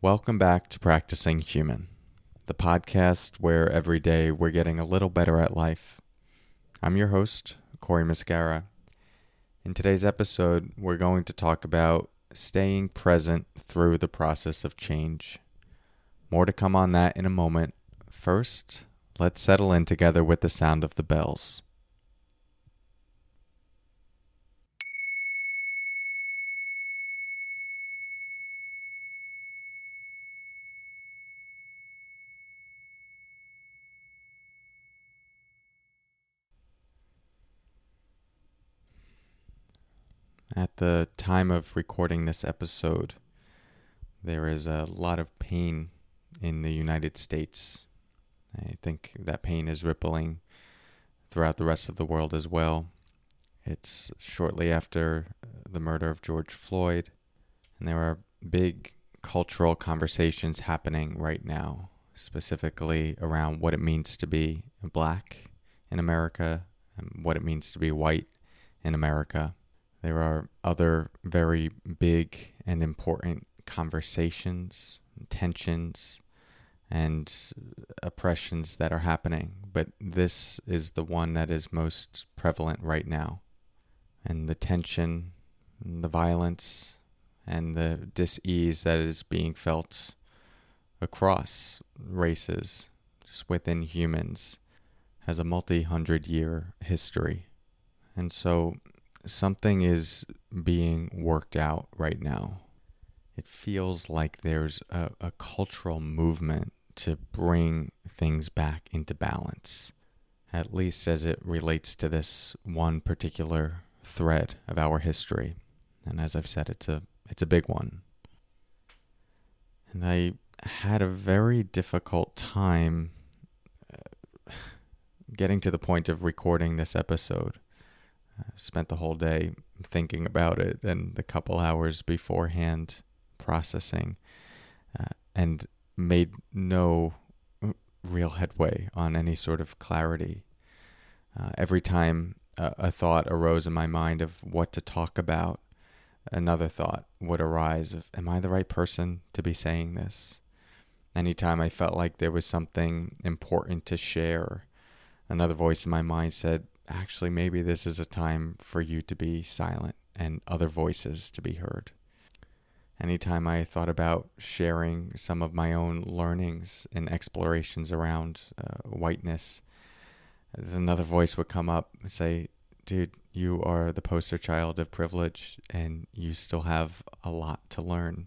Welcome back to Practicing Human, the podcast where every day we're getting a little better at life. I'm your host, Cory Muscara. In today's episode, we're going to talk about staying present through the process of change. More to come on that in a moment. First, let's settle in together with the sound of the bells. At the time of recording this episode, there is a lot of pain in the United States. I think that pain is rippling throughout the rest of the world as well. It's shortly after the murder of George Floyd, and there are big cultural conversations happening right now, specifically around what it means to be black in America and what it means to be white in America. There are other very big and important conversations, tensions, and oppressions that are happening, but this is the one that is most prevalent right now. And the tension, and the violence, and the dis-ease that is being felt across races, just within humans, has a multi-hundred year history. And so something is being worked out right now. It feels like there's a, a cultural movement to bring things back into balance, at least as it relates to this one particular thread of our history. And as I've said, it's a it's a big one. And I had a very difficult time uh, getting to the point of recording this episode spent the whole day thinking about it and the couple hours beforehand processing uh, and made no real headway on any sort of clarity. Uh, every time a, a, thought arose in my mind of what to talk about, another thought would arise of, Am I the right person to be saying this? Anytime I felt like there was something important to share, another voice in my mind said, actually, maybe this is a time for you to be silent and other voices to be heard. Anytime I thought about sharing some of my own learnings and explorations around uh, whiteness, another voice would come up and say, Dude, you are the poster child of privilege and you still have a lot to learn.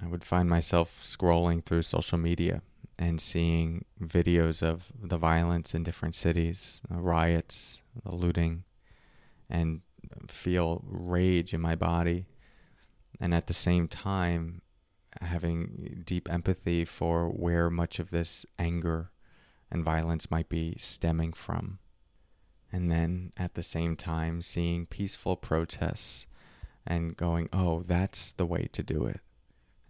I would find myself scrolling through social media and seeing videos of the violence in different cities, riots, looting, and feel rage in my body. And at the same time, having deep empathy for where much of this anger and violence might be stemming from. And then at the same time, seeing peaceful protests and going, oh, that's the way to do it.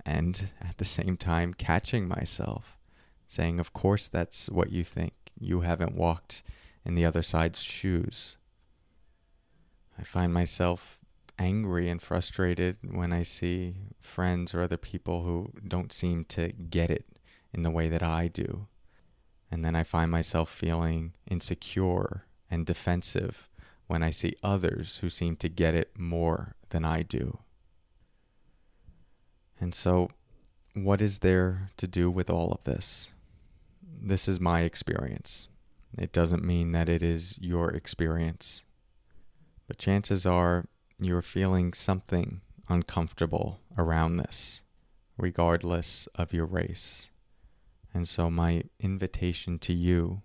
And at the same time, catching myself saying, Of course, that's what you think. You haven't walked in the other side's shoes. I find myself angry and frustrated when I see friends or other people who don't seem to get it in the way that I do. And then I find myself feeling insecure and defensive when I see others who seem to get it more than I do. And so, what is there to do with all of this? this is my experience. It doesn't mean that it is your experience. But chances are you're feeling something uncomfortable around this, regardless of your race. And so, my invitation to you,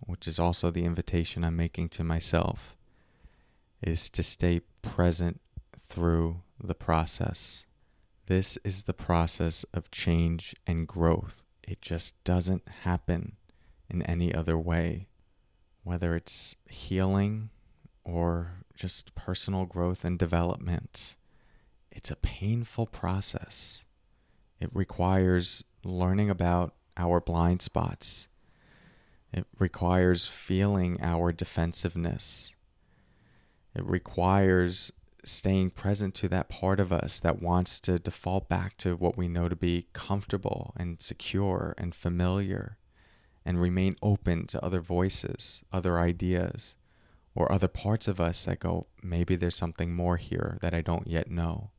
which is also the invitation I'm making to myself, is to stay present through the process. This is the process of change and growth it just doesn't happen in any other way. Whether it's healing or just personal growth and development, it's a painful process. It requires learning about our blind spots. It requires feeling our defensiveness. It requires staying present to that part of us that wants to default back to what we know to be comfortable and secure and familiar and remain open to other voices, other ideas, or other parts of us that go, maybe there's something more here that I don't yet know.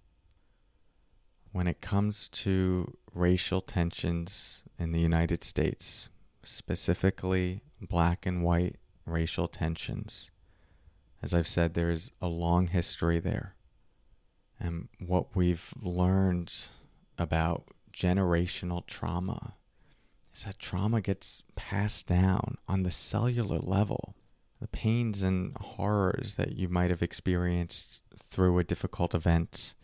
When it comes to racial tensions in the United States, specifically black and white racial tensions, as I've said, there is a long history there. And what we've learned about generational trauma is that trauma gets passed down on the cellular level. The pains and horrors that you might have experienced through a difficult event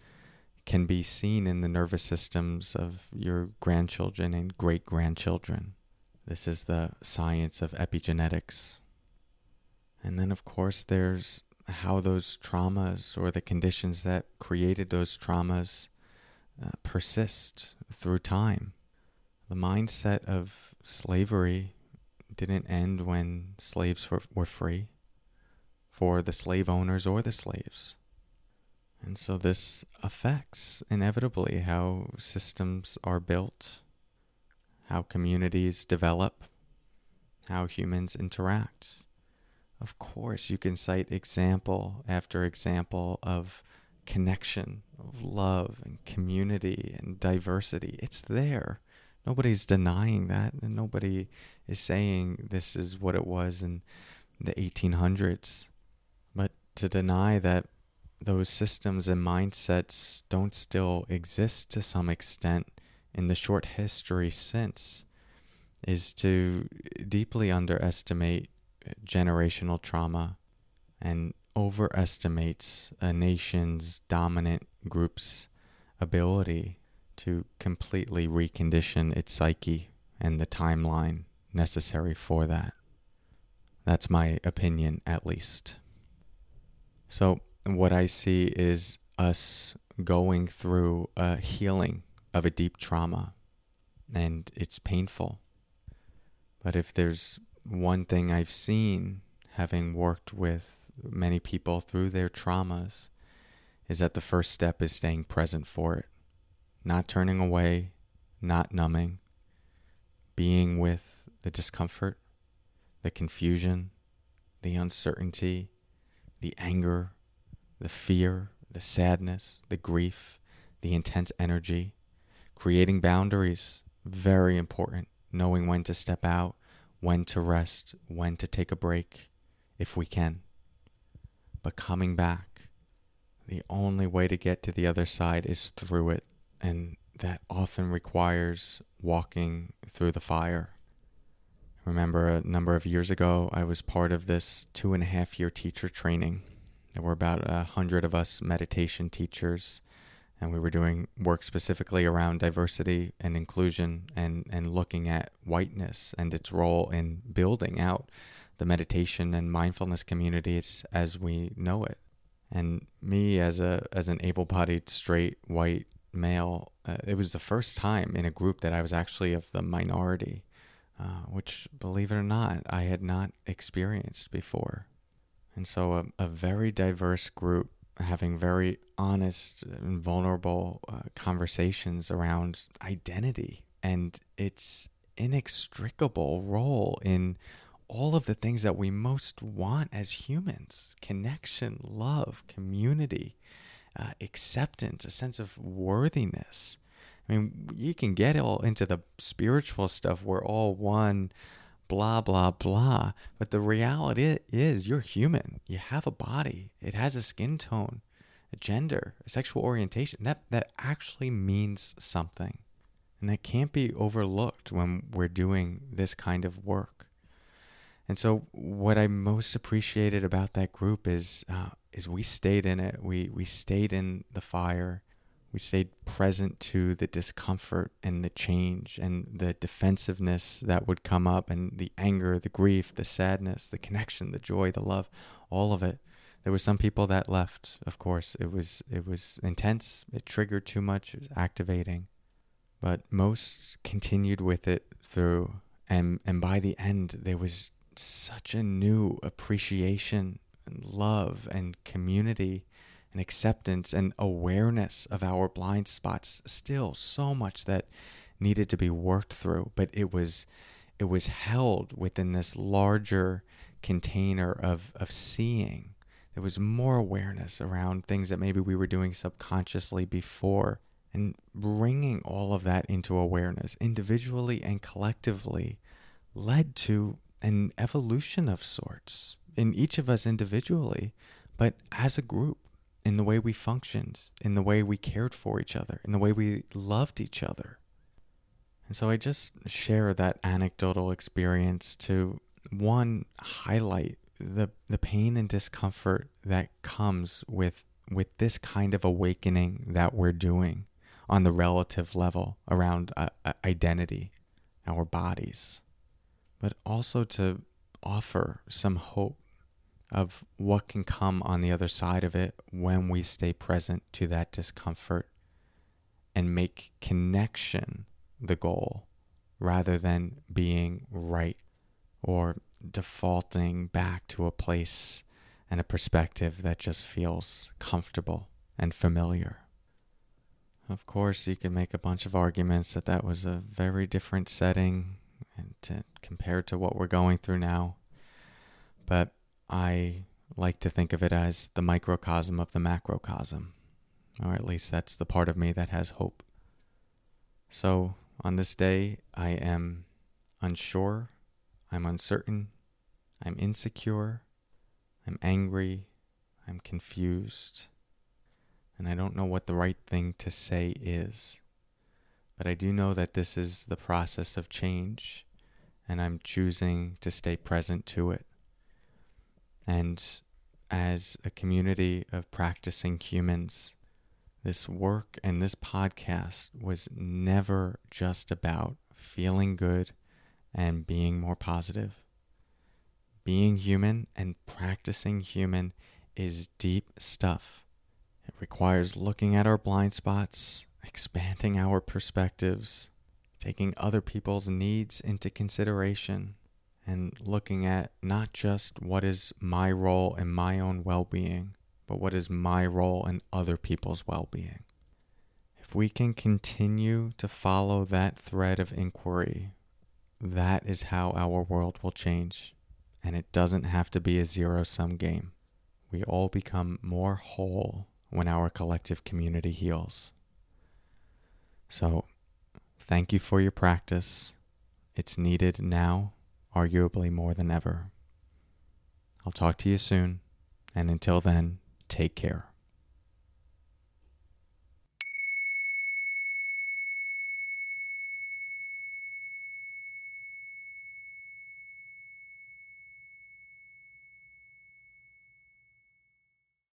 can be seen in the nervous systems of your grandchildren and great grandchildren. This is the science of epigenetics. And then, of course, there's how those traumas or the conditions that created those traumas uh, persist through time. The mindset of slavery didn't end when slaves were, were free for the slave owners or the slaves. And so this affects inevitably how systems are built, how communities develop, how humans interact. Of course, you can cite example after example of connection, of love and community and diversity. It's there. Nobody's denying that, and nobody is saying this is what it was in the 1800s. But to deny that those systems and mindsets don't still exist to some extent in the short history since is to deeply underestimate generational trauma and overestimates a nation's dominant group's ability to completely recondition its psyche and the timeline necessary for that. That's my opinion, at least. So, what I see is us going through a healing of a deep trauma, and it's painful. But if there's one thing I've seen, having worked with many people through their traumas, is that the first step is staying present for it, not turning away, not numbing, being with the discomfort, the confusion, the uncertainty, the anger, the fear, the sadness, the grief, the intense energy, creating boundaries, very important, knowing when to step out, when to rest, when to take a break, if we can. But coming back, the only way to get to the other side is through it, and that often requires walking through the fire. remember a number of years ago, I was part of this two and a half year teacher training. There were about a hundred of us meditation teachers and we were doing work specifically around diversity and inclusion and, and looking at whiteness and its role in building out the meditation and mindfulness communities as we know it. And me as a as an able-bodied straight white male, uh, it was the first time in a group that I was actually of the minority, uh, which, believe it or not, I had not experienced before. And so, a, a very diverse group having very honest and vulnerable uh, conversations around identity and its inextricable role in all of the things that we most want as humans connection, love, community, uh, acceptance, a sense of worthiness. I mean, you can get all into the spiritual stuff. We're all one, blah, blah, blah. But the reality is, you're human. You have a body, it has a skin tone, a gender, a sexual orientation. That, that actually means something. And that can't be overlooked when we're doing this kind of work. And so, what I most appreciated about that group is uh, is we stayed in it. We we stayed in the fire. We stayed present to the discomfort and the change and the defensiveness that would come up and the anger, the grief, the sadness, the connection, the joy, the love, all of it. There were some people that left, of course. It was it was intense, it triggered too much, it was activating. But most continued with it through and and by the end there was such a new appreciation and love and community and acceptance and awareness of our blind spots. Still, so much that needed to be worked through, but it was it was held within this larger container of of seeing. There was more awareness around things that maybe we were doing subconsciously before and bringing all of that into awareness individually and collectively led to an evolution of sorts in each of us individually, but as a group, in the way we functioned, in the way we cared for each other, in the way we loved each other. And so I just share that anecdotal experience to one highlight the the pain and discomfort that comes with with this kind of awakening that we're doing on the relative level around uh, uh identity, our bodies, but also to offer some hope of what can come on the other side of it when we stay present to that discomfort and make connection the goal rather than being right or defaulting back to a place and a perspective that just feels comfortable and familiar. Of course, you can make a bunch of arguments that that was a very different setting and to, compared to what we're going through now. But I like to think of it as the microcosm of the macrocosm, or at least that's the part of me that has hope. So, on this day, I am unsure, I'm uncertain, I'm insecure, I'm angry, I'm confused, and I don't know what the right thing to say is. But I do know that this is the process of change, and I'm choosing to stay present to it. And as a community of practicing humans, this work and this podcast was never just about feeling good and being more positive. Being human and practicing human is deep stuff. It requires looking at our blind spots, expanding our perspectives, taking other people's needs into consideration, and looking at not just what is my role in my own well being, but what is my role in other people's well being. If we can continue to follow that thread of inquiry, that is how our world will change. And it doesn't have to be a zero sum game. We all become more whole when our collective community heals. So, thank you for your practice. It's needed now arguably more than ever. I'll talk to you soon, and until then, take care.